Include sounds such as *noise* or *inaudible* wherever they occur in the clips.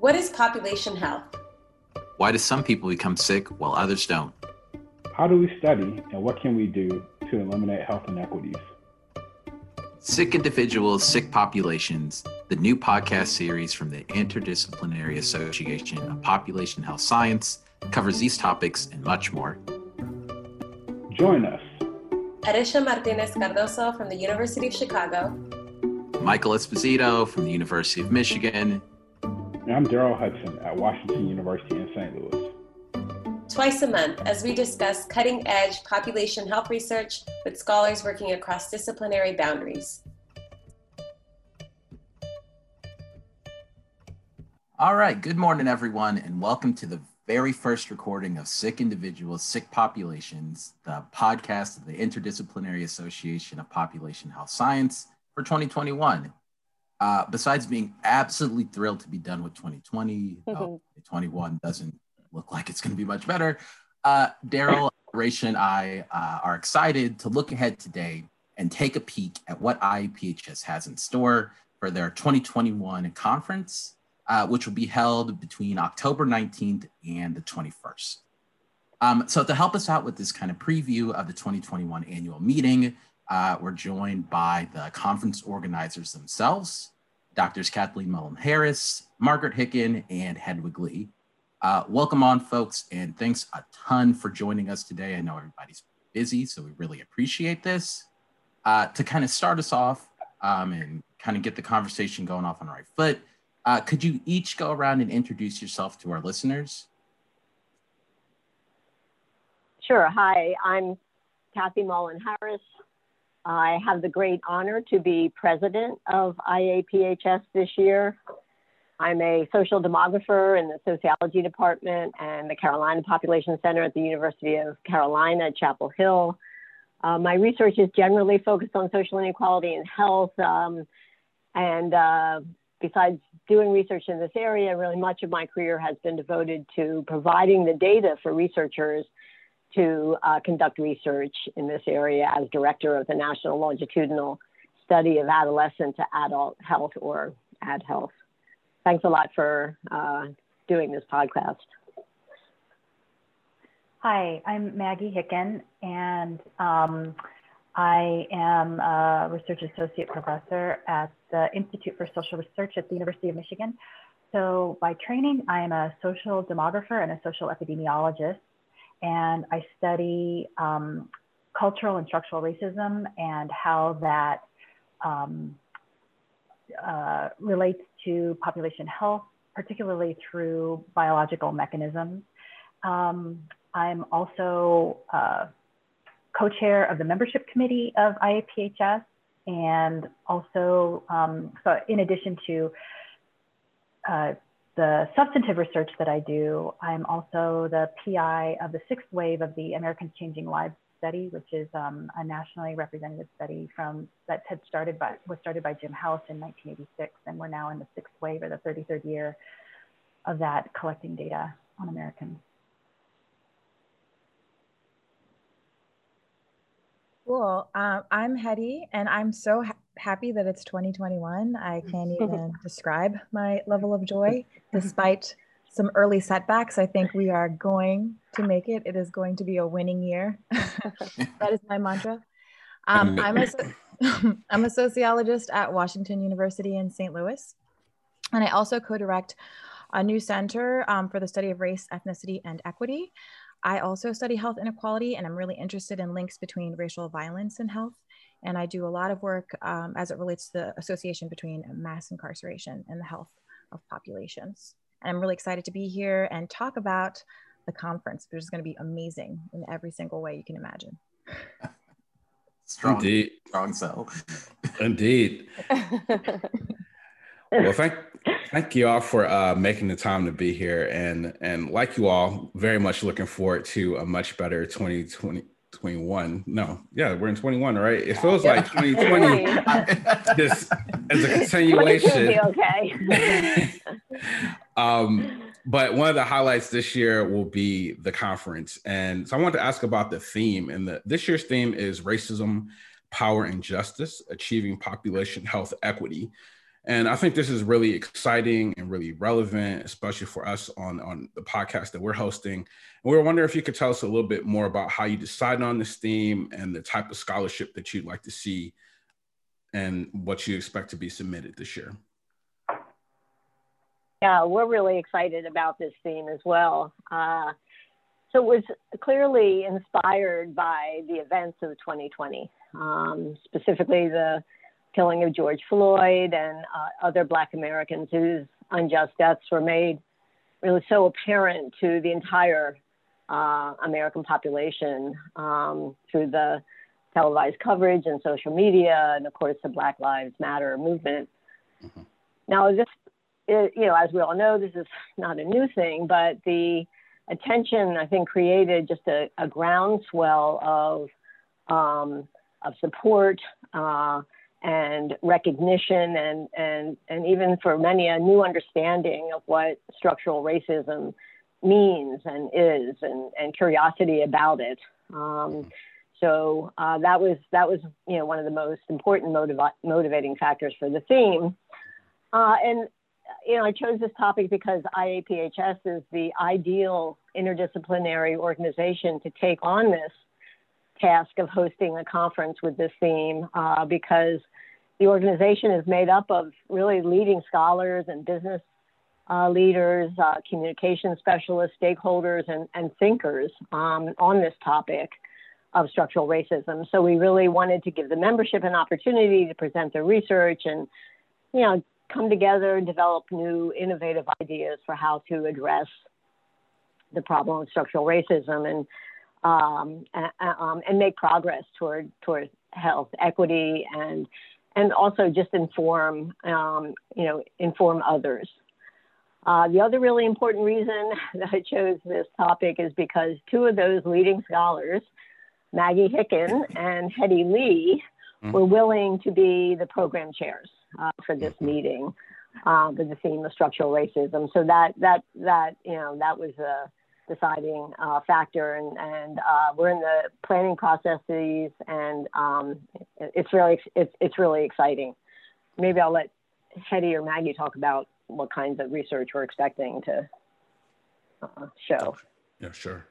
What is population health? Why do some people become sick while others don't? How do we study and what can we do to eliminate health inequities? Sick Individuals, Sick Populations, the new podcast series from the Interdisciplinary Association of Population Health Science, covers these topics and much more. Join us. Aresha Martinez Cardoso from the University of Chicago. Michael Esposito from the University of Michigan. And I'm Darrell Hudson at Washington University in St. Louis. Twice a month, as we discuss cutting edge population health research with scholars working across disciplinary boundaries. All right, good morning, everyone, and welcome to the very first recording of Sick Individuals, Sick Populations, the podcast of the Interdisciplinary Association of Population Health Science for 2021. Uh, besides being absolutely thrilled to be done with 2020, mm-hmm. *laughs* 21 doesn't look like it's going to be much better. Uh, Darrell, Rachel, and I uh, are excited to look ahead today and take a peek at what IAPHS has in store for their 2021 conference uh, which will be held between October 19th and the 21st. Um, so to help us out with this kind of preview of the 2021 annual meeting, uh, we're joined by the conference organizers themselves, Doctors Kathleen Mullan Harris, Margaret Hicken, and Hedwig Lee. Uh, welcome on, folks, and thanks a ton for joining us today. I know everybody's busy, so we really appreciate this. Uh, to kind of start us off um, and kind of get the conversation going off on the right foot, uh, could you each go around and introduce yourself to our listeners? Sure. Hi, I'm Kathy Mullan Harris. I have the great honor to be president of IAPHS this year. I'm a social demographer in the sociology department and the Carolina Population Center at the University of Carolina, Chapel Hill. Uh, my research is generally focused on social inequality and health. Um, and uh, besides doing research in this area, really much of my career has been devoted to providing the data for researchers to uh, conduct research in this area as director of the National Longitudinal Study of Adolescent to Adult Health or Add Health. Thanks a lot for uh, doing this podcast. Hi, I'm Maggie Hicken, and um, I am a research associate professor at the Institute for Social Research at the University of Michigan. So by training, I am a social demographer and a social epidemiologist, and I study um, cultural and structural racism and how that um, uh, relates to population health, particularly through biological mechanisms. Um, I'm also uh, co-chair of the membership committee of IAPHS, and also, um, so in addition to uh, the substantive research that I do, I'm also the PI of the sixth wave of the Americans Changing Lives study, which is um, a nationally representative study from that had started by was started by Jim House in 1986, and we're now in the sixth wave or the 33rd year of that collecting data on Americans. Cool. Um, I'm Hetty, and I'm so happy that it's 2021. I can't *laughs* even describe my level of joy, *laughs* despite some early setbacks. I think we are going to make it. It is going to be a winning year. *laughs* that is my mantra. Um, I'm, a, I'm a sociologist at Washington University in St. Louis, and I also co direct a new center um, for the study of race, ethnicity, and equity. I also study health inequality and I'm really interested in links between racial violence and health. And I do a lot of work um, as it relates to the association between mass incarceration and the health of populations. And I'm really excited to be here and talk about the conference, which is going to be amazing in every single way you can imagine. *laughs* strong, Indeed. strong sell. *laughs* Indeed. *laughs* well, thank thank you all for uh, making the time to be here, and and like you all, very much looking forward to a much better 2020. 21 no yeah we're in 21 right? It feels like 2020 just as a *laughs* continuation. okay. *laughs* Um but one of the highlights this year will be the conference. And so i want to ask about the theme and the this year's theme is racism power and justice achieving population health equity. And I think this is really exciting and really relevant, especially for us on, on the podcast that we're hosting. We were wondering if you could tell us a little bit more about how you decided on this theme and the type of scholarship that you'd like to see and what you expect to be submitted this year. Yeah, we're really excited about this theme as well. Uh, so it was clearly inspired by the events of 2020, um, specifically the killing of George Floyd and uh, other Black Americans whose unjust deaths were made really so apparent to the entire uh, American population um, through the televised coverage and social media, and of course the Black Lives Matter movement. Mm-hmm. Now, this, it, you know, as we all know, this is not a new thing, but the attention I think created just a, a groundswell of um, of support uh, and recognition and, and, and even for many a new understanding of what structural racism means and is and, and curiosity about it. Um, so uh, that was that was you know one of the most important motiv- motivating factors for the theme. Uh, and you know I chose this topic because IAPHS is the ideal interdisciplinary organization to take on this task of hosting a conference with this theme uh, because the organization is made up of really leading scholars and business uh, leaders, uh, communication specialists, stakeholders, and, and thinkers um, on this topic of structural racism. So we really wanted to give the membership an opportunity to present their research and, you know, come together and develop new innovative ideas for how to address the problem of structural racism and um, um, and make progress toward toward health equity and and also just inform um, you know inform others. Uh, the other really important reason *laughs* that I chose this topic is because two of those leading scholars, Maggie Hicken and Hetty Lee, mm-hmm. were willing to be the program chairs uh, for this mm-hmm. meeting uh, with the theme of structural racism. So that that that you know that was a deciding uh, factor, and, and uh, we're in the planning processes, and um, it, it's really it's it's really exciting. Maybe I'll let Hetty or Maggie talk about what kinds of research we're expecting to uh, show. Yeah, sure.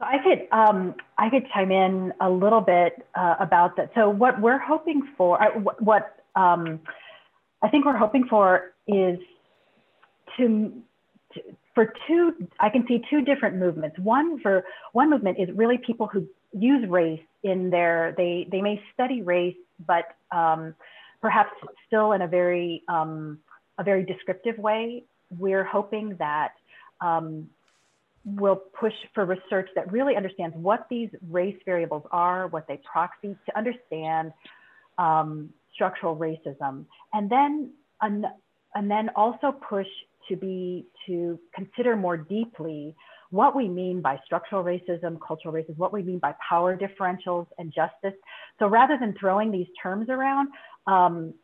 I could um, I could chime in a little bit uh, about that. So what we're hoping for, what, what um, I think we're hoping for is to, to, for two, I can see two different movements. One for one movement is really people who use race in their they they may study race, but um, perhaps still in a very um, a very descriptive way. We're hoping that um, will push for research that really understands what these race variables are, what they proxy to understand um, structural racism, and then and then also push to be to consider more deeply what we mean by structural racism, cultural racism, what we mean by power differentials and justice. So rather than throwing these terms around, um,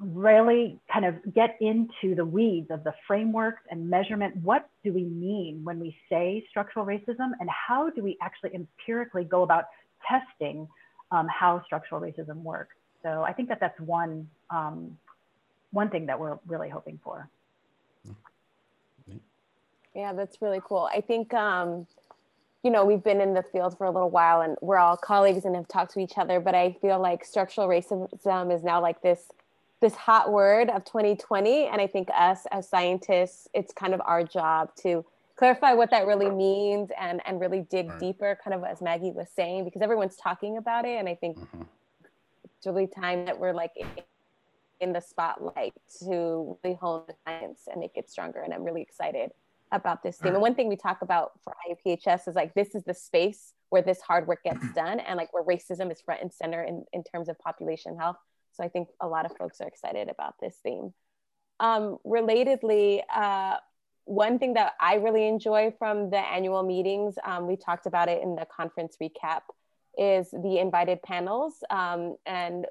really kind of get into the weeds of the frameworks and measurement. What do we mean when we say structural racism, and how do we actually empirically go about testing um, how structural racism works? So I think that that's one um, one thing that we're really hoping for. Yeah, that's really cool. I think, um, you know, we've been in the field for a little while and we're all colleagues and have talked to each other, but I feel like structural racism is now like this this hot word of 2020 and i think us as scientists it's kind of our job to clarify what that really means and and really dig right. deeper kind of as maggie was saying because everyone's talking about it and i think mm-hmm. it's really time that we're like in the spotlight to really hone the science and make it stronger and i'm really excited about this theme. And one thing we talk about for IAPHS is like this is the space where this hard work gets *clears throat* done and like where racism is front and center in, in terms of population health. So I think a lot of folks are excited about this theme. Um, relatedly, uh, one thing that I really enjoy from the annual meetings, um, we talked about it in the conference recap, is the invited panels. Um, and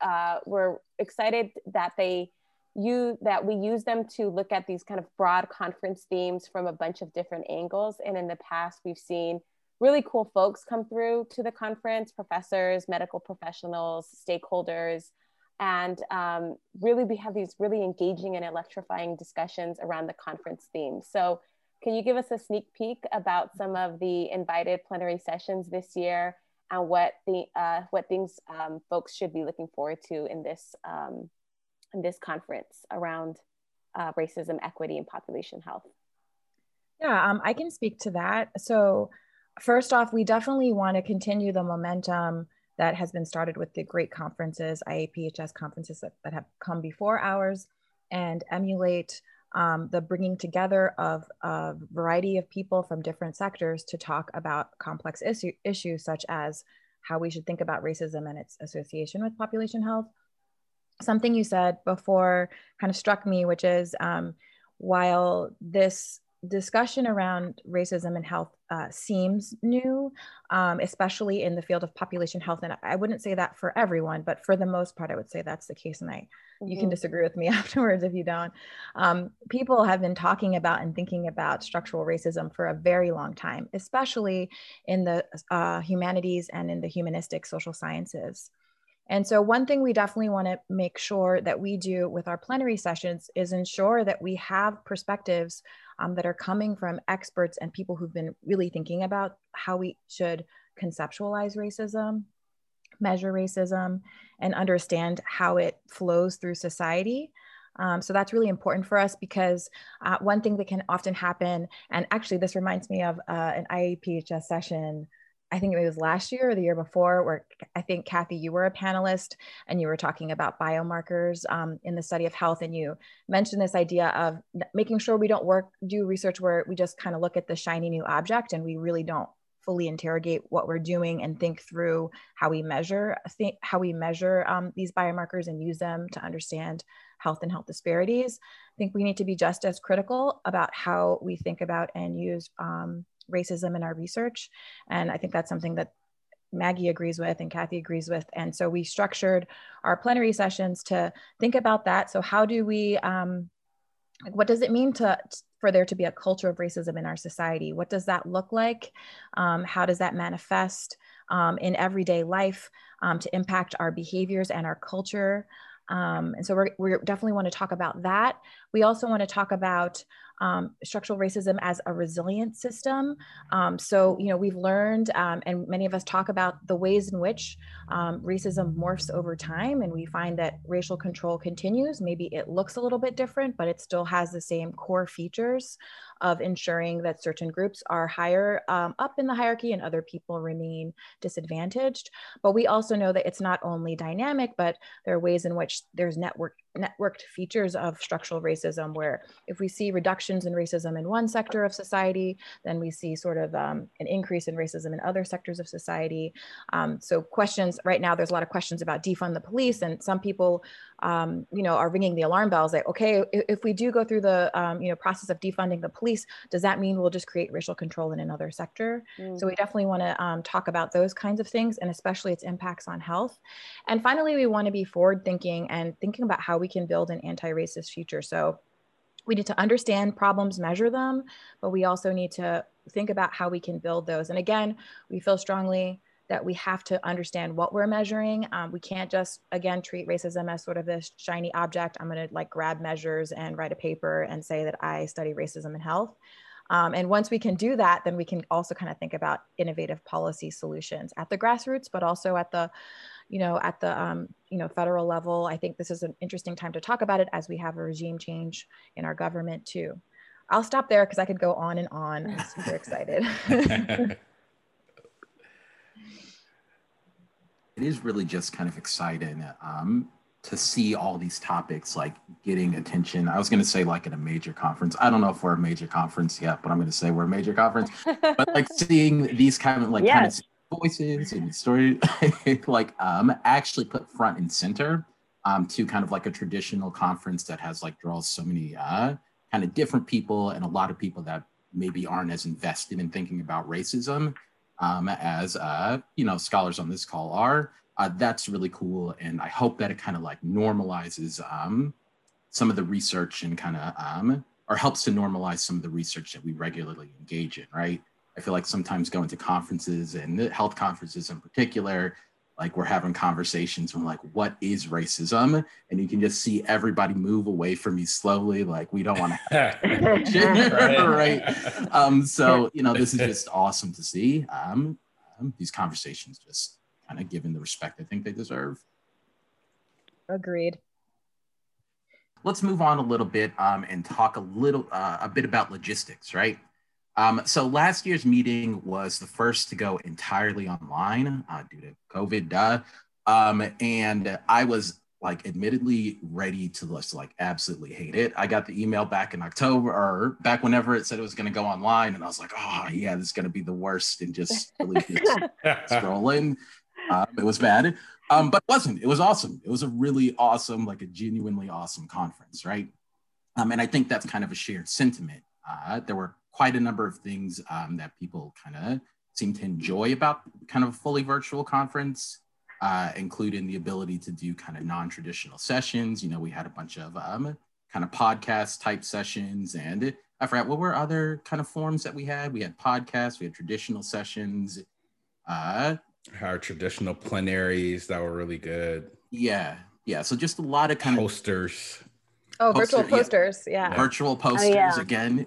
uh, we're excited that they you that we use them to look at these kind of broad conference themes from a bunch of different angles. And in the past, we've seen really cool folks come through to the conference professors, medical professionals, stakeholders. And um, really, we have these really engaging and electrifying discussions around the conference theme. So, can you give us a sneak peek about some of the invited plenary sessions this year and what the uh, what things um, folks should be looking forward to in this um, this conference around uh, racism, equity, and population health? Yeah, um, I can speak to that. So, first off, we definitely want to continue the momentum that has been started with the great conferences, IAPHS conferences that, that have come before ours, and emulate um, the bringing together of a variety of people from different sectors to talk about complex issue, issues such as how we should think about racism and its association with population health. Something you said before kind of struck me, which is um, while this discussion around racism and health uh, seems new, um, especially in the field of population health. And I wouldn't say that for everyone, but for the most part, I would say that's the case. And I, mm-hmm. you can mm-hmm. disagree with me *laughs* afterwards if you don't. Um, people have been talking about and thinking about structural racism for a very long time, especially in the uh, humanities and in the humanistic social sciences. And so, one thing we definitely want to make sure that we do with our plenary sessions is ensure that we have perspectives um, that are coming from experts and people who've been really thinking about how we should conceptualize racism, measure racism, and understand how it flows through society. Um, so that's really important for us because uh, one thing that can often happen, and actually this reminds me of uh, an IAPHS session I think it was last year or the year before, where I think Kathy, you were a panelist and you were talking about biomarkers um, in the study of health, and you mentioned this idea of making sure we don't work do research where we just kind of look at the shiny new object and we really don't fully interrogate what we're doing and think through how we measure think how we measure um, these biomarkers and use them to understand health and health disparities. I think we need to be just as critical about how we think about and use um, racism in our research. And I think that's something that Maggie agrees with and Kathy agrees with. And so we structured our plenary sessions to think about that. So how do we, um, what does it mean to, for there to be a culture of racism in our society? What does that look like? Um, how does that manifest um, in everyday life um, to impact our behaviors and our culture? Um, and so we definitely want to talk about that. We also want to talk about um, structural racism as a resilient system. Um, so, you know, we've learned, um, and many of us talk about the ways in which um, racism morphs over time, and we find that racial control continues. Maybe it looks a little bit different, but it still has the same core features of ensuring that certain groups are higher um, up in the hierarchy and other people remain disadvantaged. But we also know that it's not only dynamic, but there are ways in which there's network networked features of structural racism where if we see reductions in racism in one sector of society then we see sort of um, an increase in racism in other sectors of society um, so questions right now there's a lot of questions about defund the police and some people um, you know are ringing the alarm bells like okay if, if we do go through the um, you know process of defunding the police does that mean we'll just create racial control in another sector mm. so we definitely want to um, talk about those kinds of things and especially its impacts on health and finally we want to be forward thinking and thinking about how we can build an anti-racist future. So we need to understand problems, measure them, but we also need to think about how we can build those. And again, we feel strongly that we have to understand what we're measuring. Um, we can't just, again, treat racism as sort of this shiny object. I'm going to like grab measures and write a paper and say that I study racism and health. Um, and once we can do that, then we can also kind of think about innovative policy solutions at the grassroots, but also at the you know, at the um, you know federal level. I think this is an interesting time to talk about it as we have a regime change in our government too. I'll stop there because I could go on and on. I'm super *laughs* excited. *laughs* it is really just kind of exciting um, to see all these topics like getting attention. I was going to say like at a major conference. I don't know if we're a major conference yet, but I'm going to say we're a major conference. but like *laughs* seeing these kind of like yes. kind of voices and stories *laughs* like um actually put front and center um to kind of like a traditional conference that has like draws so many uh kind of different people and a lot of people that maybe aren't as invested in thinking about racism um as uh you know scholars on this call are uh, that's really cool. And i hope that it kind of like normalizes um some of the research and kind of um or helps to normalize some of the research that we regularly engage in right? I I feel like sometimes going to conferences and health conferences in particular, like we're having conversations from like, what is racism? And you can just see everybody move away from me slowly. Like we don't want to right. right. Um, so, you know, this is just awesome to see. Um, um, these conversations just kind of given the respect I think they deserve. Agreed. Let's move on a little bit um, and talk a little uh, a bit about logistics, right? Um, so last year's meeting was the first to go entirely online uh, due to COVID, duh. Um, and I was like admittedly ready to just like absolutely hate it. I got the email back in October or back whenever it said it was going to go online, and I was like, oh yeah, this is going to be the worst, and just really *laughs* just scrolling. Um, it was bad, um, but it wasn't. It was awesome. It was a really awesome, like a genuinely awesome conference, right? Um, and I think that's kind of a shared sentiment. Uh, there were quite a number of things um, that people kind of seem to enjoy about kind of a fully virtual conference, uh, including the ability to do kind of non-traditional sessions. You know, we had a bunch of um, kind of podcast type sessions and I forgot what were other kind of forms that we had. We had podcasts, we had traditional sessions. Uh, Our traditional plenaries that were really good. Yeah, yeah. So just a lot of kind posters. of posters. Oh, virtual posters. Yeah. yeah. Virtual posters oh, yeah. again.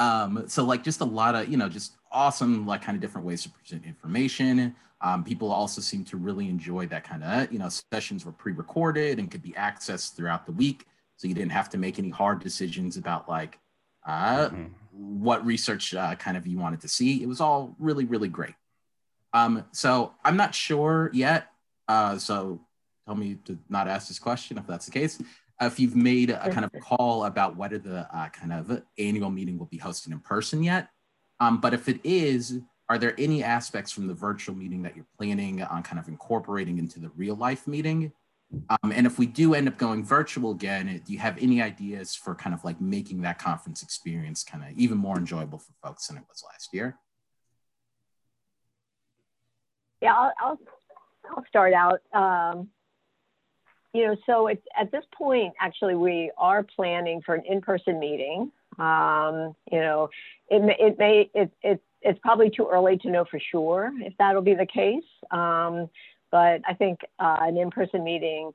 Um, so like just a lot of, you know, just awesome, like kind of different ways to present information. Um, people also seem to really enjoy that kind of, you know, sessions were pre-recorded and could be accessed throughout the week. So you didn't have to make any hard decisions about like uh, mm-hmm. what research uh, kind of you wanted to see. It was all really, really great. Um, so I'm not sure yet. Uh, so tell me to not ask this question if that's the case if you've made a kind of call about whether the uh, kind of annual meeting will be hosted in person yet. Um, but if it is, are there any aspects from the virtual meeting that you're planning on kind of incorporating into the real life meeting? Um, and if we do end up going virtual again, do you have any ideas for kind of like making that conference experience kind of even more enjoyable for folks than it was last year? Yeah, I'll, I'll, I'll start out. Um, you know, so it's at this point, actually, we are planning for an in-person meeting. Um, you know, it may, it may, it, it, it's probably too early to know for sure if that'll be the case. Um, but I think uh, an in-person meeting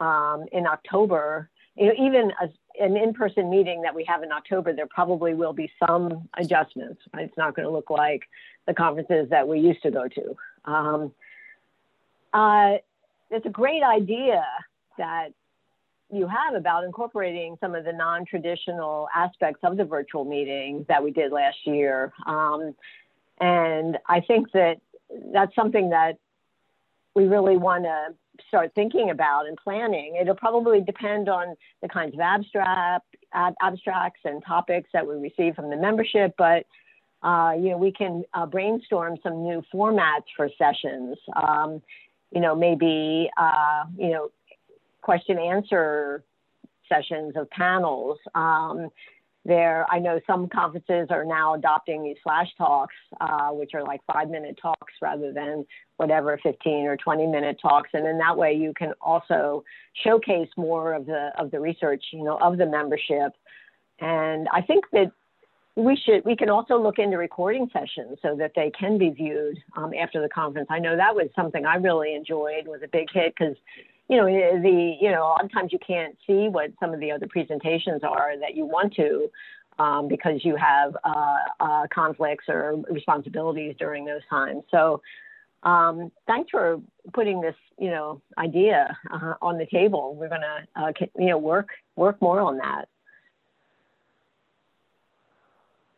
um, in October, you know, even a, an in-person meeting that we have in October, there probably will be some adjustments. It's not going to look like the conferences that we used to go to. Um, uh, it's a great idea that you have about incorporating some of the non-traditional aspects of the virtual meeting that we did last year. Um, and I think that that's something that we really want to start thinking about and planning. It'll probably depend on the kinds of abstract ab- abstracts and topics that we receive from the membership, but uh, you know we can uh, brainstorm some new formats for sessions. Um, you know, maybe, uh, you know, question answer sessions of panels. Um, there, I know some conferences are now adopting these flash talks, uh, which are like five minute talks rather than whatever 15 or 20 minute talks. And in that way, you can also showcase more of the of the research, you know, of the membership. And I think that we should we can also look into recording sessions so that they can be viewed um, after the conference. I know that was something i really enjoyed was a big hit because you know the you know a lot of times you can't see what some of the other presentations are that you want to um, because you have uh, uh, conflicts or responsibilities during those times. So um, thanks for putting this you know idea uh, on the table. We're going to uh, you know work work more on that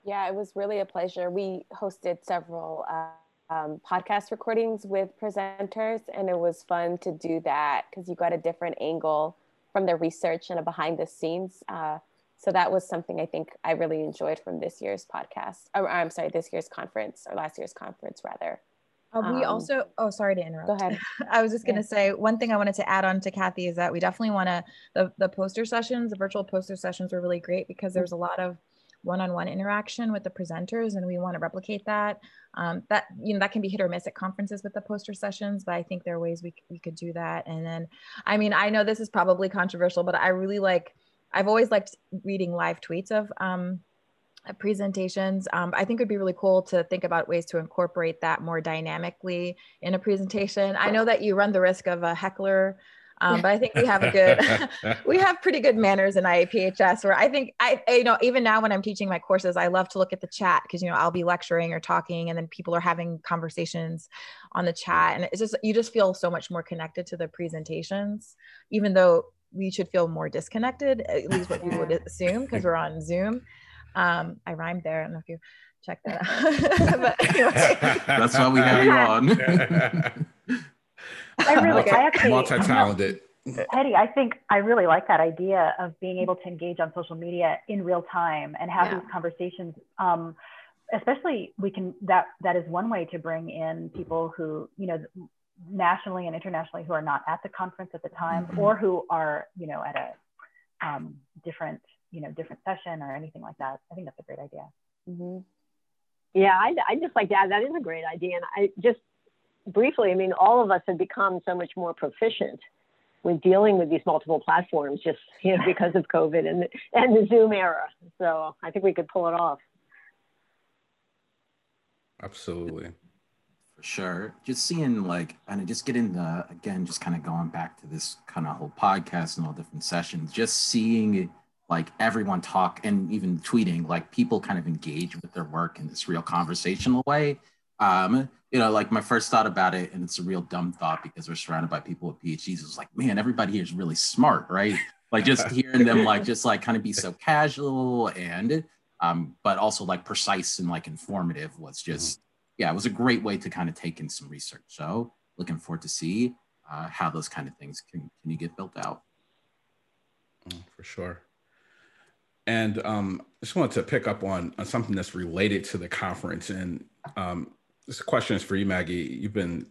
Yeah, it was really a pleasure. We hosted several uh, um, podcast recordings with presenters, and it was fun to do that because you got a different angle from their research and a behind the scenes. Uh, so that was something I think I really enjoyed from this year's podcast. Or, I'm sorry, this year's conference or last year's conference rather. Uh, we um, also, oh, sorry to interrupt. Go ahead. *laughs* I was just going to yeah. say one thing I wanted to add on to Kathy is that we definitely want to, the, the poster sessions, the virtual poster sessions were really great because there's a lot of one-on-one interaction with the presenters and we want to replicate that um, that you know that can be hit or miss at conferences with the poster sessions but i think there are ways we, we could do that and then i mean i know this is probably controversial but i really like i've always liked reading live tweets of um, presentations. Um, I think it would be really cool to think about ways to incorporate that more dynamically in a presentation. I know that you run the risk of a heckler, um, but I think we have a good, *laughs* *laughs* we have pretty good manners in IAPHS where I think I, you know, even now when I'm teaching my courses, I love to look at the chat because, you know, I'll be lecturing or talking and then people are having conversations on the chat. And it's just, you just feel so much more connected to the presentations, even though we should feel more disconnected, at *laughs* least what you would assume because we're on Zoom. Um, I rhymed there. I don't know if you checked that out. but anyway. That's why we have you on. I really, Multi- I actually multi-talented. *laughs* Hetty, I think I really like that idea of being able to engage on social media in real time and have yeah. these conversations. Um, especially, we can that that is one way to bring in people who you know nationally and internationally who are not at the conference at the time mm-hmm. or who are you know at a um, different you know different session or anything like that i think that's a great idea mm-hmm. yeah I, I just like that that is a great idea and i just briefly i mean all of us have become so much more proficient with dealing with these multiple platforms just you know because of covid and and the zoom era. So i think we could pull it off. Absolutely. For sure. Just seeing like and just getting the again just kind of going back to this kind of whole podcast and all different sessions just seeing like everyone talk and even tweeting like people kind of engage with their work in this real conversational way. Um you know like my first thought about it and it's a real dumb thought because we're surrounded by people with phds It's like man everybody here is really smart right? Like just *laughs* hearing them like just like kind of be so casual and um but also like precise and like informative was just yeah it was a great way to kind of take in some research. So looking forward to see uh, how those kind of things can, can you get built out. Mm, for sure. And um, I just wanted to pick up on, on something that's related to the conference. And um, this question is for you, Maggie. You've been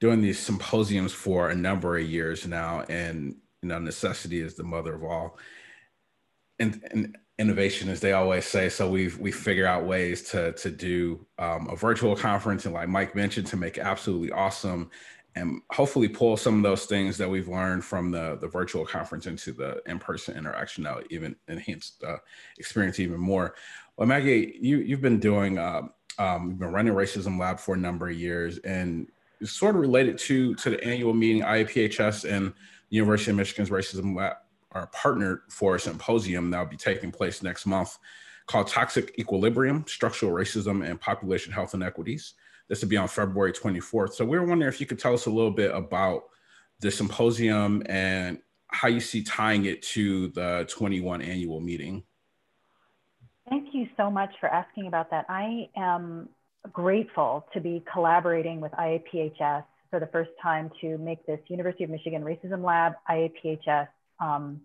doing these symposiums for a number of years now, and you know, necessity is the mother of all. And, and innovation, as they always say. So we've we figure out ways to to do um, a virtual conference, and like Mike mentioned, to make absolutely awesome and hopefully pull some of those things that we've learned from the, the virtual conference into the in-person interaction now even enhance the experience even more well maggie you, you've been doing uh, um, you've been running racism lab for a number of years and it's sort of related to to the annual meeting iaphs and university of michigan's racism lab are partnered for a symposium that will be taking place next month called toxic equilibrium structural racism and population health inequities this will be on February 24th. So we are wondering if you could tell us a little bit about the symposium and how you see tying it to the 21 annual meeting. Thank you so much for asking about that. I am grateful to be collaborating with IAPHS for the first time to make this University of Michigan Racism Lab IAPHS um,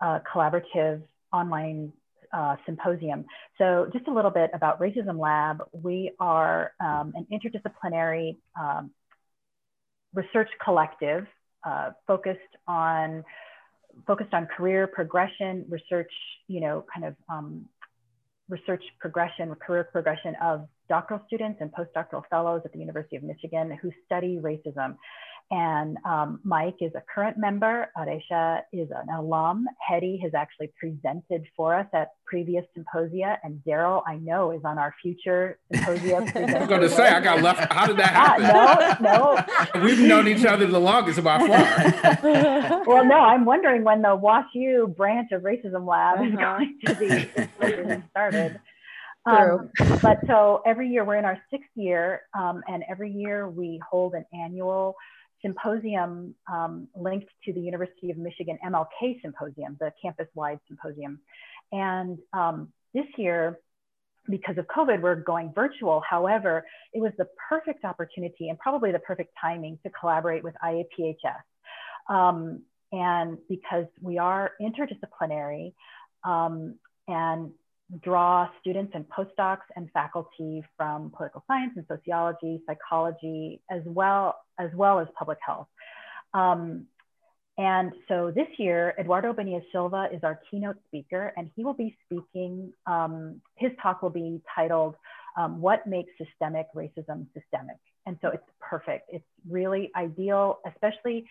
uh, collaborative online uh, symposium. So just a little bit about Racism Lab. We are um, an interdisciplinary um, research collective uh, focused on focused on career progression, research, you know, kind of um, research progression, career progression of doctoral students and postdoctoral fellows at the University of Michigan who study racism. And um, Mike is a current member. Aresha is an alum. Hetty has actually presented for us at previous symposia. And Darrell, I know, is on our future symposia. *laughs* I was going to say, I got left. How did that happen? no, no. *laughs* We've known each other the longest by far. *laughs* well, no, I'm wondering when the WashU branch of Racism Lab uh-huh. is going to be started. Um, but so every year we're in our sixth year, um, and every year we hold an annual symposium um, linked to the University of Michigan MLK Symposium, the campus-wide symposium. And um, this year, because of COVID, we're going virtual. However, it was the perfect opportunity and probably the perfect timing to collaborate with IAPHS. Um, and because we are interdisciplinary um, and draw students and postdocs and faculty from political science and sociology, psychology, as well as, well as public health. Um, and so this year, Eduardo Bonilla Silva is our keynote speaker, and he will be speaking, um, his talk will be titled, um, What Makes Systemic Racism Systemic? And so it's perfect. It's really ideal, especially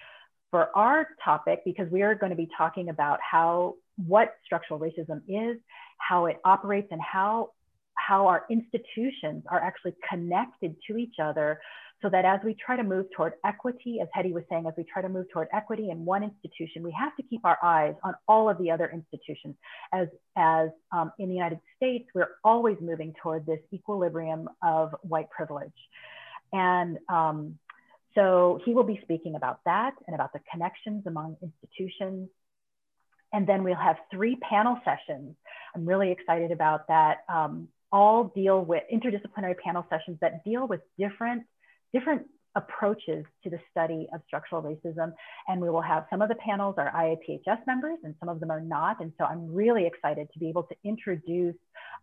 for our topic, because we are going to be talking about how what structural racism is, how it operates, and how how our institutions are actually connected to each other so that as we try to move toward equity, as Hetty was saying, as we try to move toward equity in one institution, we have to keep our eyes on all of the other institutions. As, as um, in the United States, we're always moving toward this equilibrium of white privilege. And um, so he will be speaking about that and about the connections among institutions. And then we'll have three panel sessions. I'm really excited about that. Um, all deal with interdisciplinary panel sessions that deal with different different approaches to the study of structural racism. And we will have some of the panels are IAPHS members and some of them are not. And so I'm really excited to be able to introduce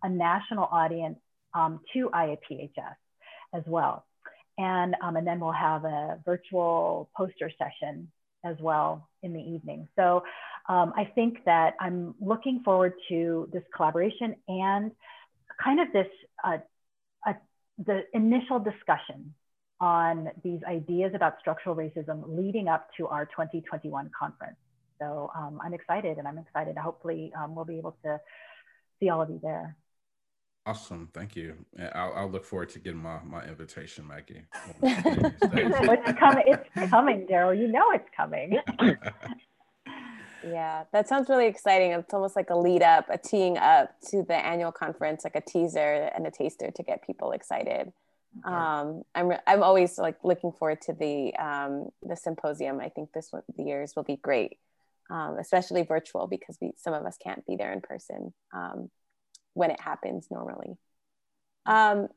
a national audience um, to IAPHS as well. And, um, and then we'll have a virtual poster session as well in the evening. So um, I think that I'm looking forward to this collaboration and kind of this, uh, uh, the initial discussion on these ideas about structural racism leading up to our 2021 conference. So um, I'm excited and I'm excited. Hopefully um, we'll be able to see all of you there. Awesome. Thank you. I'll, I'll look forward to getting my, my invitation, Maggie. *laughs* it's coming, it's coming, Darrell. You know it's coming. *laughs* yeah, that sounds really exciting. It's almost like a lead up, a teeing up to the annual conference, like a teaser and a taster to get people excited um, I'm I'm always like looking forward to the um, the symposium. I think this one the years will be great, um, especially virtual because we some of us can't be there in person um, when it happens normally. Um,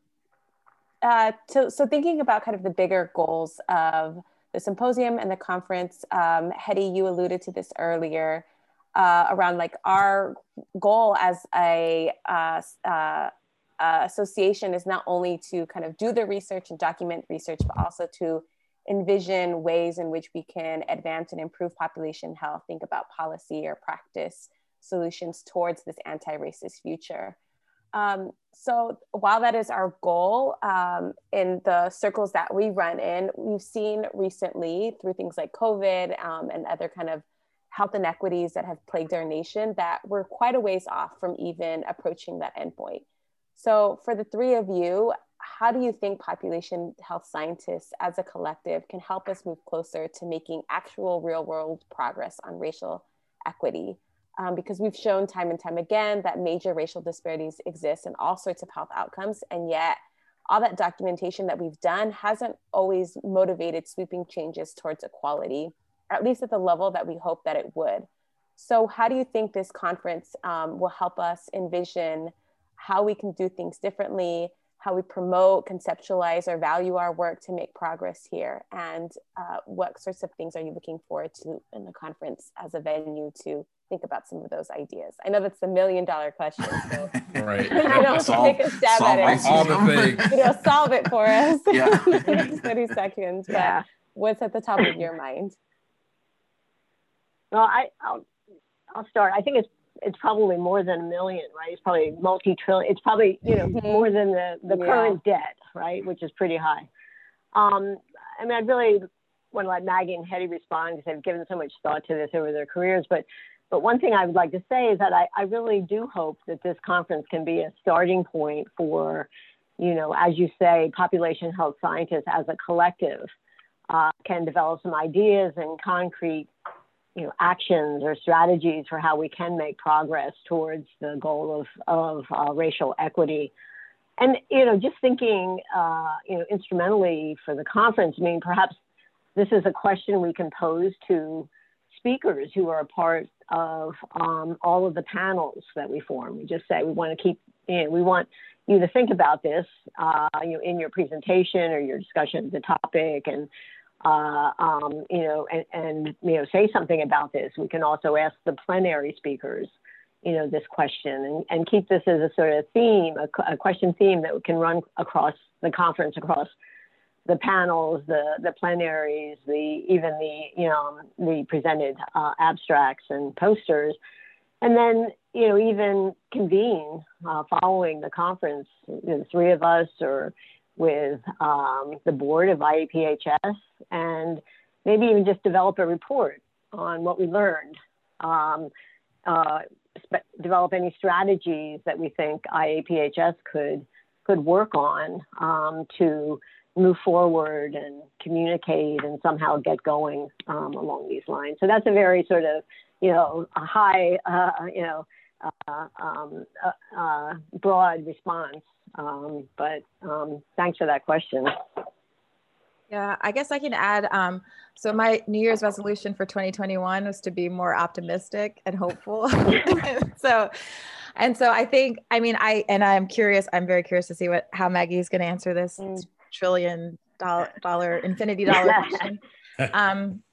uh, to, so thinking about kind of the bigger goals of the symposium and the conference, um, Hetty, you alluded to this earlier uh, around like our goal as a uh, uh, uh, association is not only to kind of do the research and document research, but also to envision ways in which we can advance and improve population health, think about policy or practice solutions towards this anti-racist future. Um, so while that is our goal um, in the circles that we run in, we've seen recently through things like COVID um, and other kind of health inequities that have plagued our nation that we're quite a ways off from even approaching that endpoint. So, for the three of you, how do you think population health scientists as a collective can help us move closer to making actual real world progress on racial equity? Um, because we've shown time and time again that major racial disparities exist in all sorts of health outcomes, and yet all that documentation that we've done hasn't always motivated sweeping changes towards equality, at least at the level that we hope that it would. So, how do you think this conference um, will help us envision? how we can do things differently, how we promote, conceptualize, or value our work to make progress here, and uh, what sorts of things are you looking forward to in the conference as a venue to think about some of those ideas? I know that's the million dollar question. So *laughs* right. *laughs* you know, solve, to take a stab at it. All the things. You know, solve it for us. *laughs* Yeah. 30 seconds. But yeah. what's at the top of your mind? Well, I, I'll, I'll start. I think it's it's probably more than a million, right? It's probably multi-trillion. It's probably you know mm-hmm. more than the the yeah. current debt, right, which is pretty high. Um, I mean, I really want to let Maggie and Hetty respond because they've given so much thought to this over their careers. But but one thing I would like to say is that I, I really do hope that this conference can be a starting point for, you know, as you say, population health scientists as a collective uh, can develop some ideas and concrete you know, actions or strategies for how we can make progress towards the goal of, of uh, racial equity. And, you know, just thinking, uh, you know, instrumentally for the conference, I mean, perhaps this is a question we can pose to speakers who are a part of um, all of the panels that we form. We just say we want to keep, you know, we want you to think about this, uh, you know, in your presentation or your discussion of the topic and uh, um, you know, and, and, you know, say something about this. We can also ask the plenary speakers, you know, this question and, and keep this as a sort of theme, a, a question theme that can run across the conference, across the panels, the the plenaries, the even the you know the presented uh, abstracts and posters, and then you know even convene uh, following the conference, you know, the three of us or with um, the board of IAPHS and maybe even just develop a report on what we learned. Um, uh, develop any strategies that we think IAPHS could could work on um, to move forward and communicate and somehow get going um, along these lines. So that's a very sort of, you know, a high, uh, you know, uh, um, uh, uh broad response. Um, but um, thanks for that question. Yeah, I guess I can add. Um, so my New Year's resolution for 2021 was to be more optimistic and hopeful. *laughs* *laughs* so, and so I think, I mean, I and I'm curious. I'm very curious to see what how Maggie is going to answer this mm. trillion dollar, dollar infinity dollar *laughs* question. Um,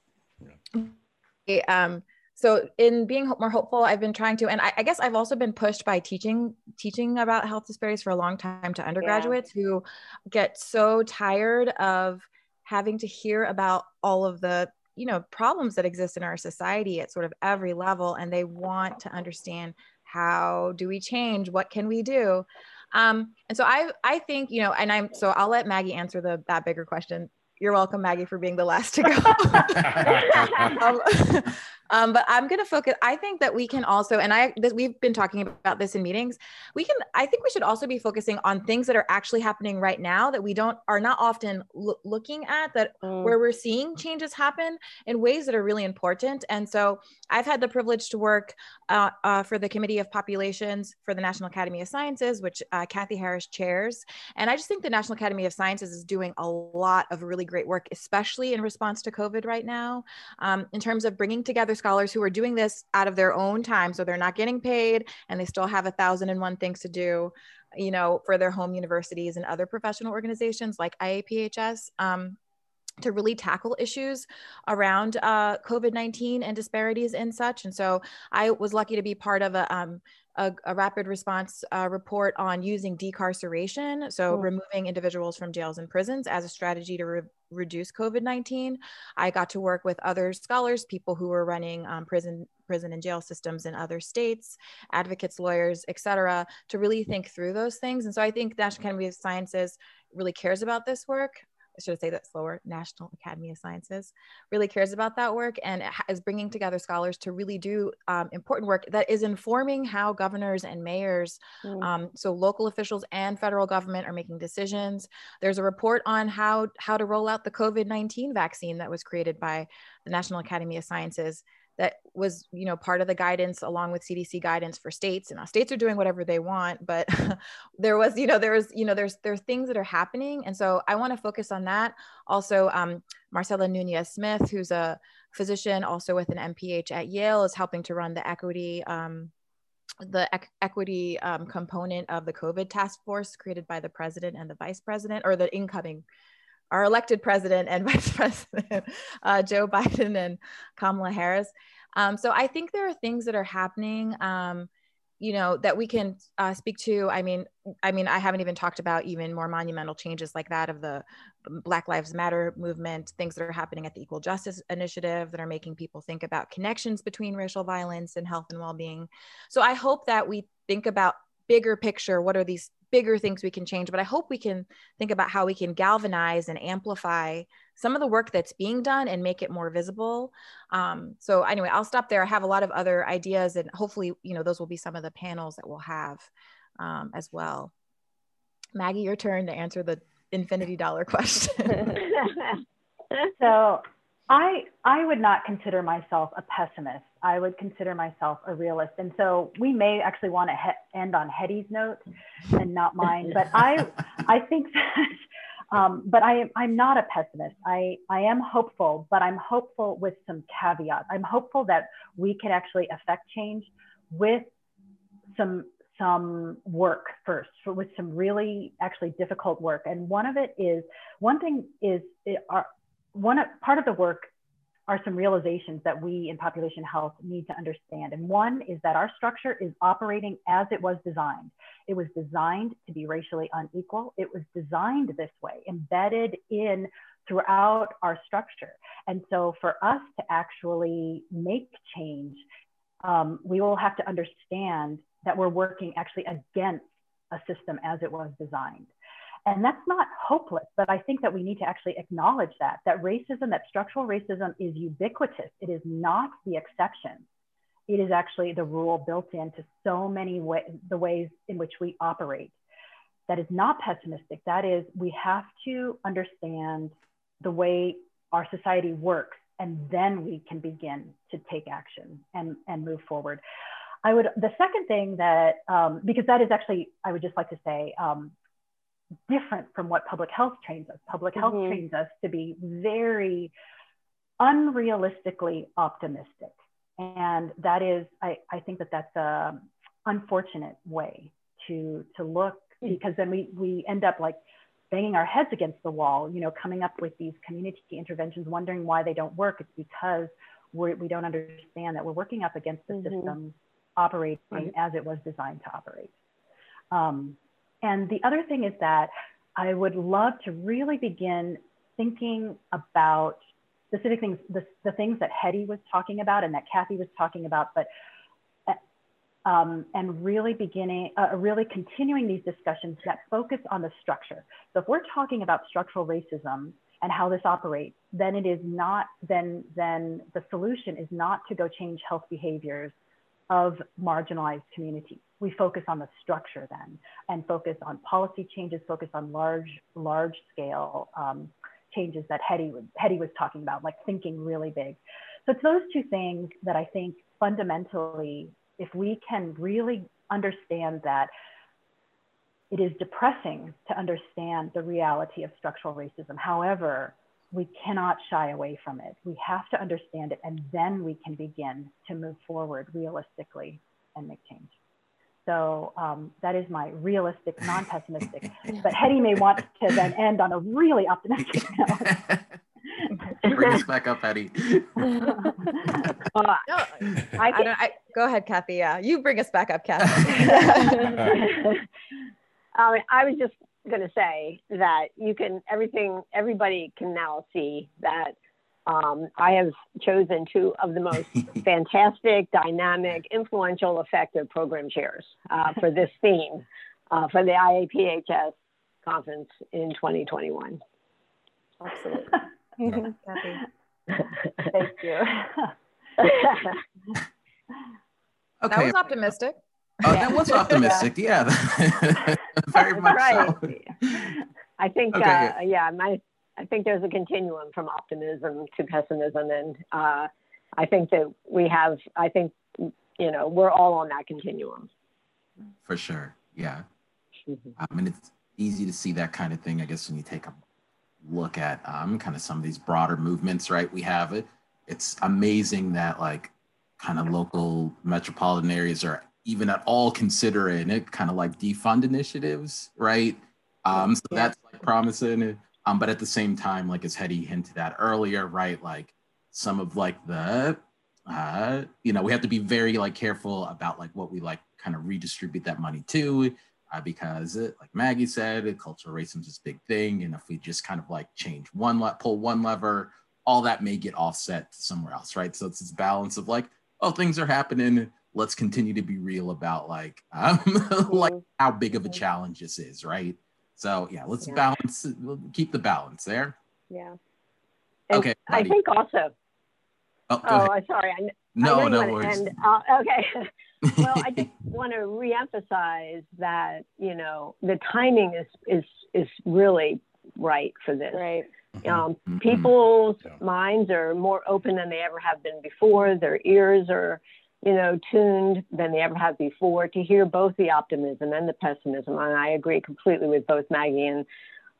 um, so in being more hopeful i've been trying to and I, I, guess i've also been pushed by teaching teaching about health disparities for a long time to undergraduates yeah. who get so tired of having to hear about all of the you know problems that exist in our society at sort of every level and they want to understand how do we change? What can we do? Um, and so i i think you know and i'm so i'll let maggie answer the that bigger question. You're welcome maggie for being the last to go. *laughs* *laughs* Um, um, but I'm going to focus. I think that we can also, and I this, we've been talking about this in meetings. We can. I think we should also be focusing on things that are actually happening right now that we don't are not often lo- looking at. That mm. where we're seeing changes happen in ways that are really important. And so I've had the privilege to work uh, uh, for the Committee of Populations for the National Academy of Sciences, which uh, Kathy Harris chairs. And I just think the National Academy of Sciences is doing a lot of really great work, especially in response to COVID right now, um, in terms of bringing together scholars who are doing this out of their own time. So they're not getting paid and they still have a thousand and one things to do, you know, for their home universities and other professional organizations like IAPHS. Um, to really tackle issues around uh, COVID 19 and disparities and such. And so I was lucky to be part of a, um, a, a, rapid response uh, report on using decarceration, so mm. removing individuals from jails and prisons as a strategy to re- reduce COVID-19. I got to work with other scholars, people who were running um, prison prison and jail systems in other states, advocates, lawyers, et cetera, to really think through those things. And so I think National Academy of Sciences really cares about this work. I should say that slower, National Academy of Sciences really cares about that work and is bringing together scholars to really do um, important work that is informing how governors and mayors, mm. um, so local officials and federal government are making decisions. There's a report on how, how to roll out the COVID-19 vaccine that was created by the National Academy of Sciences that was you know part of the guidance along with cdc guidance for states. And states are doing whatever they want but *laughs* there was you know there was you know there's there's things that are happening. And so i want to focus on that. Also um, Marcella Nunez-Smith who's a physician also with an mph at yale is helping to run the equity um, the equity um, component of the covid task force created by the president and the vice president or the incoming our elected president and *laughs* vice president, uh, Joe Biden and Kamala Harris. Um, so I think there are things that are happening, um, you know, that we can uh, speak to. I mean, I mean, I haven't even talked about even more monumental changes like that of the Black Lives Matter movement, things that are happening at the Equal Justice Initiative that are making people think about connections between racial violence and health and well-being. So I hope that we think about bigger picture. What are these bigger things we can change? But i hope we can think about how we can galvanize and amplify some of the work that's being done and make it more visible. Um, so anyway i'll stop there. I have a lot of other ideas and hopefully you know those will be some of the panels that we'll have um, as well. Maggie your turn to answer the infinity dollar question. *laughs* *laughs* So I I would not consider myself a pessimist. I would consider myself a realist. And so we may actually want to he- end on Hedy's note and not mine. But I *laughs* I think that um, but I am I'm not a pessimist. I I am hopeful, but I'm hopeful with some caveats. I'm hopeful that we can actually affect change with some some work first with some really actually difficult work and one of it is one thing is it, our, one part of the work are some realizations that we in population health need to understand. And one is that our structure is operating as it was designed. It was designed to be racially unequal. It was designed this way, embedded in throughout our structure. And so for us to actually make change, um, we will have to understand that we're working actually against a system as it was designed. And that's not hopeless, but I think that we need to actually acknowledge that, that racism, that structural racism is ubiquitous. It is not the exception. it is actually the rule built into so many the ways in which we operate. That is not pessimistic. That is, we have to understand the way our society works, and then we can begin to take action and, and move forward. I would, the second thing that, um, because that is actually, I would just like to say, um, different from what public health trains us. Public health mm-hmm. trains us to be very unrealistically optimistic. And that is, I, I think that that's a unfortunate way to, to look hmm. because then we, we end up like banging our heads against the wall, you know, coming up with these community interventions, wondering why they don't work. It's because we're, we do not understand that we're working up against the mm-hmm. system operating right. as it was designed to operate. Um, and the other thing is that I would love to really begin thinking about specific things, the, the things that Hedy was talking about and that Kathy was talking about, but uh, um, and really beginning, uh, really continuing these discussions that focus on the structure. So if we're talking about structural racism and how this operates, then it is not, then, then the solution is not to go change health behaviors of marginalized communities. We focus on the structure then and focus on policy changes, focus on large, large scale um, changes that Hedy, Hedy was talking about, like thinking really big. So it's those two things that I think fundamentally, if we can really understand that it is depressing to understand the reality of structural racism. However, we cannot shy away from it. We have to understand it, and then we can begin to move forward realistically and make change. So um, that is my realistic, non-pessimistic. *laughs* but Hedy may want to then end on a really optimistic *laughs* note. Bring us back up, Hedy. *laughs* well, no, I, I, I, go ahead, Kathy. Yeah, you bring us back up, Kathy. um, I was just going to say that you can everything. Everybody can now see that um, I have chosen two of the most *laughs* fantastic, dynamic, influential, effective program chairs uh, for this *laughs* theme uh, for the IAPHS conference in 2021. Absolutely. *laughs* Thank you. okay. That was optimistic. Oh, that was optimistic. *laughs* yeah. *laughs* Very much right. so. I think, okay. uh, yeah, my I think there's a continuum from optimism to pessimism, and uh, I think that we have. I think you know we're all on that continuum. For sure, yeah. Mm-hmm. I mean, it's easy to see that kind of thing. I guess when you take a look at um, kind of some of these broader movements, right? We have it. It's amazing that like kind of local metropolitan areas are even at all considering it, kind of like defund initiatives, right? Um, so that's like promising. Um, but at the same time, like as Hedy hinted at earlier, right? Like some of like the uh, you know, we have to be very like careful about like what we like kind of redistribute that money to, uh, because it, like Maggie said, cultural racism is a big thing, and if we just kind of like change one, le- pull one lever, all that may get offset somewhere else, right? So it's this balance of like, oh, things are happening. Let's continue to be real about like, *laughs* um, like how big of a challenge this is, right? So yeah, let's yeah. balance. We'll keep the balance there. Yeah. And okay. I think also. Oh, oh I'm sorry. I, no, I no worries. End, uh, okay. *laughs* well, I just *laughs* want to reemphasize that you know the timing is is is really right for this. Right. Mm-hmm. Um, mm-hmm. people's yeah. minds are more open than they ever have been before. Their ears are you know, tuned than they ever have before to hear both the optimism and the pessimism. And I agree completely with both Maggie and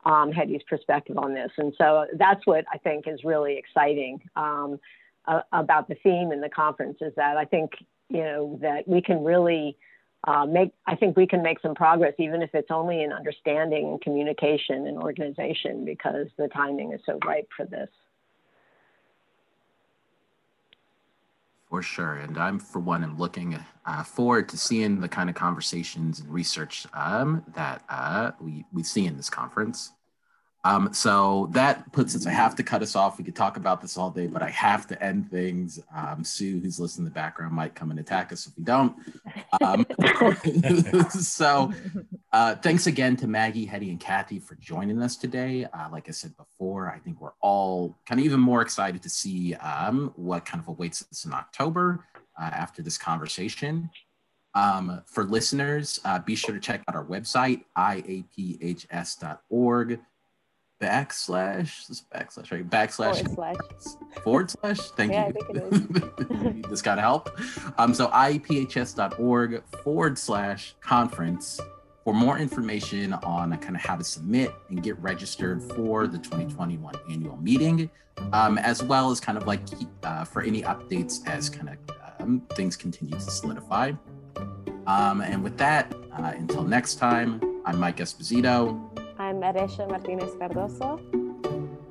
um, Hedy's perspective on this. And so that's what I think is really exciting um, uh, about the theme in the conference is that I think, you know, that we can really uh, make, I think we can make some progress, even if it's only in understanding and communication and organization, because the timing is so ripe for this. For sure. And I'm, for one, am looking uh, forward to seeing the kind of conversations and research um, that uh, we, we see in this conference. Um, so that puts us, I have to cut us off. We could talk about this all day, but I have to end things. Um, Sue, who's listening in the background, might come and attack us if we don't. Um, *laughs* so uh, thanks again to Maggie, Hedy, and Kathy for joining us today. Uh, like I said before, I think we're all kind of even more excited to see um, what kind of awaits us in October. uh, after this conversation. Um, for listeners, uh, be sure to check out our website, iaphs.org backslash, this backslash, right? Backslash Forward slash. forward slash. Thank Yeah, I you. think it is. *laughs* this got help. Um, so iaphs.org forward slash conference for more information on kind of how to submit and get registered for the 2021 annual meeting, um, as well as kind of like uh, for any updates as kind of um, things continue to solidify. Um, and with that, uh, until next time, I'm Mike Esposito, I'm Aresha Martinez Cardoso.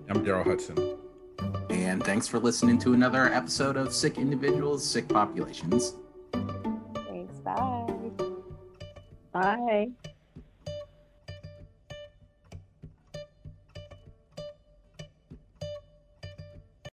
I'm Darrell Hudson. and thanks for listening to another episode of Sick Individuals, Sick Populations. Thanks. Bye. Bye.